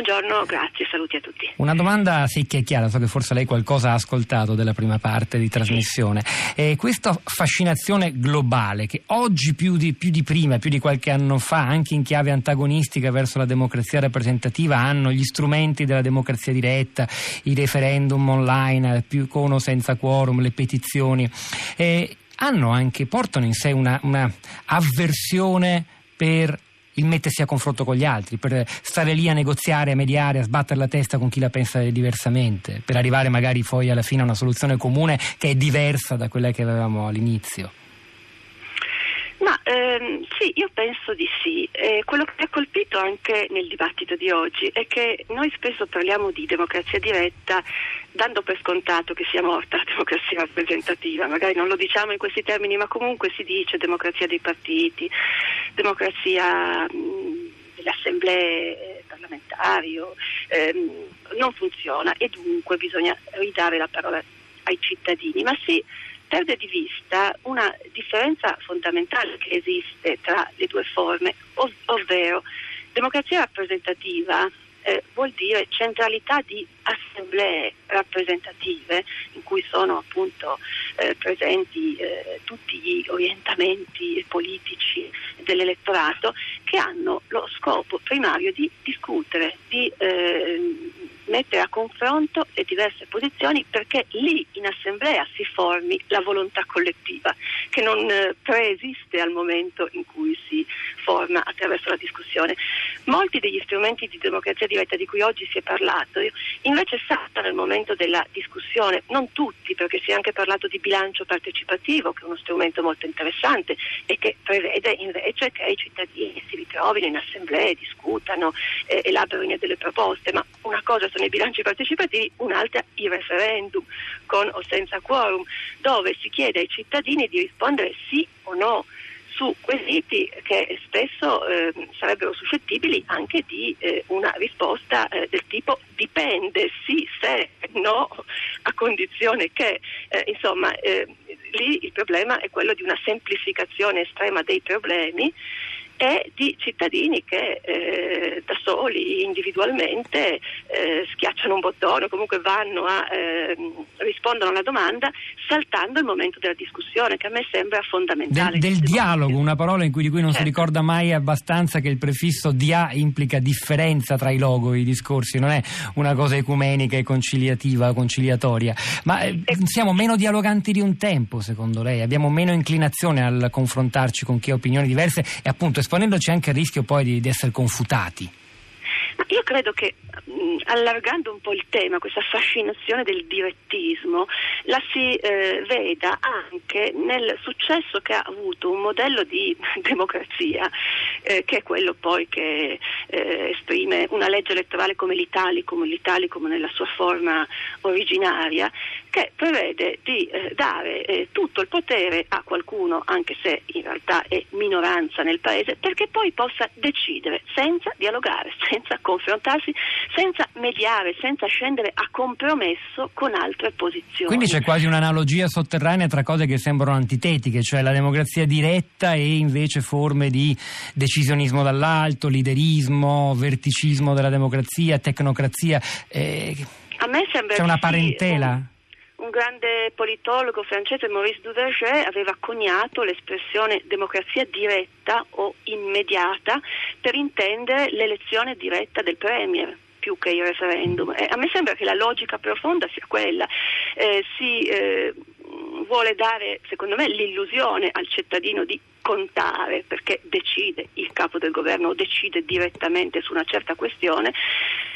Buongiorno, grazie, saluti a tutti. Una domanda secca e chiara, so che forse lei qualcosa ha ascoltato della prima parte di trasmissione. Eh, questa fascinazione globale che oggi più di, più di, prima, più di qualche anno fa, anche in chiave antagonistica verso la democrazia rappresentativa, hanno gli strumenti della democrazia diretta, i referendum online, più con o senza quorum, le petizioni, eh, hanno anche, portano in sé una, una avversione per il mettersi a confronto con gli altri, per stare lì a negoziare, a mediare, a sbattere la testa con chi la pensa diversamente, per arrivare magari poi alla fine a una soluzione comune che è diversa da quella che avevamo all'inizio. Ma ehm, sì, io penso di sì. Eh, quello che mi ha colpito anche nel dibattito di oggi è che noi spesso parliamo di democrazia diretta dando per scontato che sia morta la democrazia rappresentativa, magari non lo diciamo in questi termini, ma comunque si dice democrazia dei partiti, democrazia mh, delle assemblee parlamentari, o, ehm, non funziona e dunque bisogna ridare la parola ai cittadini. Ma sì, perde di vista una differenza fondamentale che esiste tra le due forme, ov- ovvero democrazia rappresentativa eh, vuol dire centralità di assemblee rappresentative cui sono appunto eh, presenti eh, tutti gli orientamenti politici dell'elettorato che hanno lo scopo primario di discutere, di eh, mettere a confronto le diverse posizioni perché lì in assemblea si formi la volontà collettiva che non eh, preesiste al momento in cui si forma attraverso la discussione. Molti degli strumenti di democrazia diretta di cui oggi si è parlato invece saltano nel momento della discussione, non tutti perché si è anche parlato di bilancio partecipativo che è uno strumento molto interessante e che prevede invece che i cittadini si ritrovino in assemblee, discutano, eh, elaborino delle proposte, ma una cosa sono i bilanci partecipativi, un'altra il referendum con o senza quorum, dove si chiede ai cittadini di rispondere sì o no su quesiti che spesso eh, sarebbero suscettibili anche di eh, una risposta eh, del tipo dipende, sì, se, no, a condizione che, eh, insomma, eh, lì il problema è quello di una semplificazione estrema dei problemi e di cittadini che eh, da soli, individualmente, eh, schiacciano un bottone o comunque vanno a eh, rispondono alla domanda saltando il momento della discussione che a me sembra fondamentale. Del, del dialogo, una parola in cui, di cui non certo. si ricorda mai abbastanza che il prefisso dia implica differenza tra i logo i discorsi, non è una cosa ecumenica e conciliativa, conciliatoria, ma eh, siamo meno dialoganti di un tempo secondo lei, abbiamo meno inclinazione al confrontarci con chi ha opinioni diverse e appunto esponendoci anche al rischio poi di, di essere confutati. Io credo che allargando un po' il tema, questa fascinazione del direttismo, la si eh, veda anche nel successo che ha avuto un modello di democrazia, eh, che è quello poi che eh, esprime una legge elettorale come l'Italicum, l'Italicum nella sua forma originaria, che prevede di eh, dare eh, tutto il potere a qualcuno, anche se in realtà è minoranza nel paese, perché poi possa decidere senza dialogare, senza confrontarsi, senza mediare, senza scendere a compromesso con altre posizioni. Quindi c'è quasi un'analogia sotterranea tra cose che sembrano antitetiche, cioè la democrazia diretta e invece forme di decisionismo dall'alto, liderismo, verticismo della democrazia, tecnocrazia. Eh, a me sembra c'è una parentela? Sì, un grande politologo francese, Maurice Duverger, aveva coniato l'espressione democrazia diretta o immediata per intendere l'elezione diretta del Premier più che il referendum. Eh, a me sembra che la logica profonda sia quella. Eh, si eh, vuole dare, secondo me, l'illusione al cittadino di contare perché decide il capo del governo o decide direttamente su una certa questione,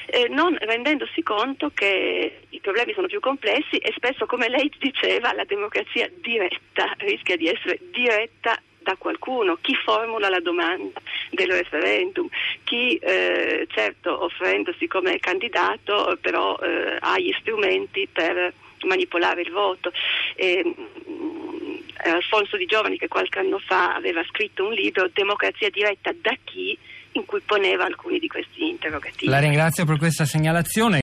eh, non rendendosi conto che i problemi sono più complessi e spesso, come lei diceva, la democrazia diretta rischia di essere diretta da qualcuno, chi formula la domanda del referendum, chi eh, certo offrendosi come candidato però eh, ha gli strumenti per manipolare il voto. E, eh, Alfonso Di Giovani che qualche anno fa aveva scritto un libro Democrazia diretta da chi in cui poneva alcuni di questi interrogativi. La ringrazio per questa segnalazione.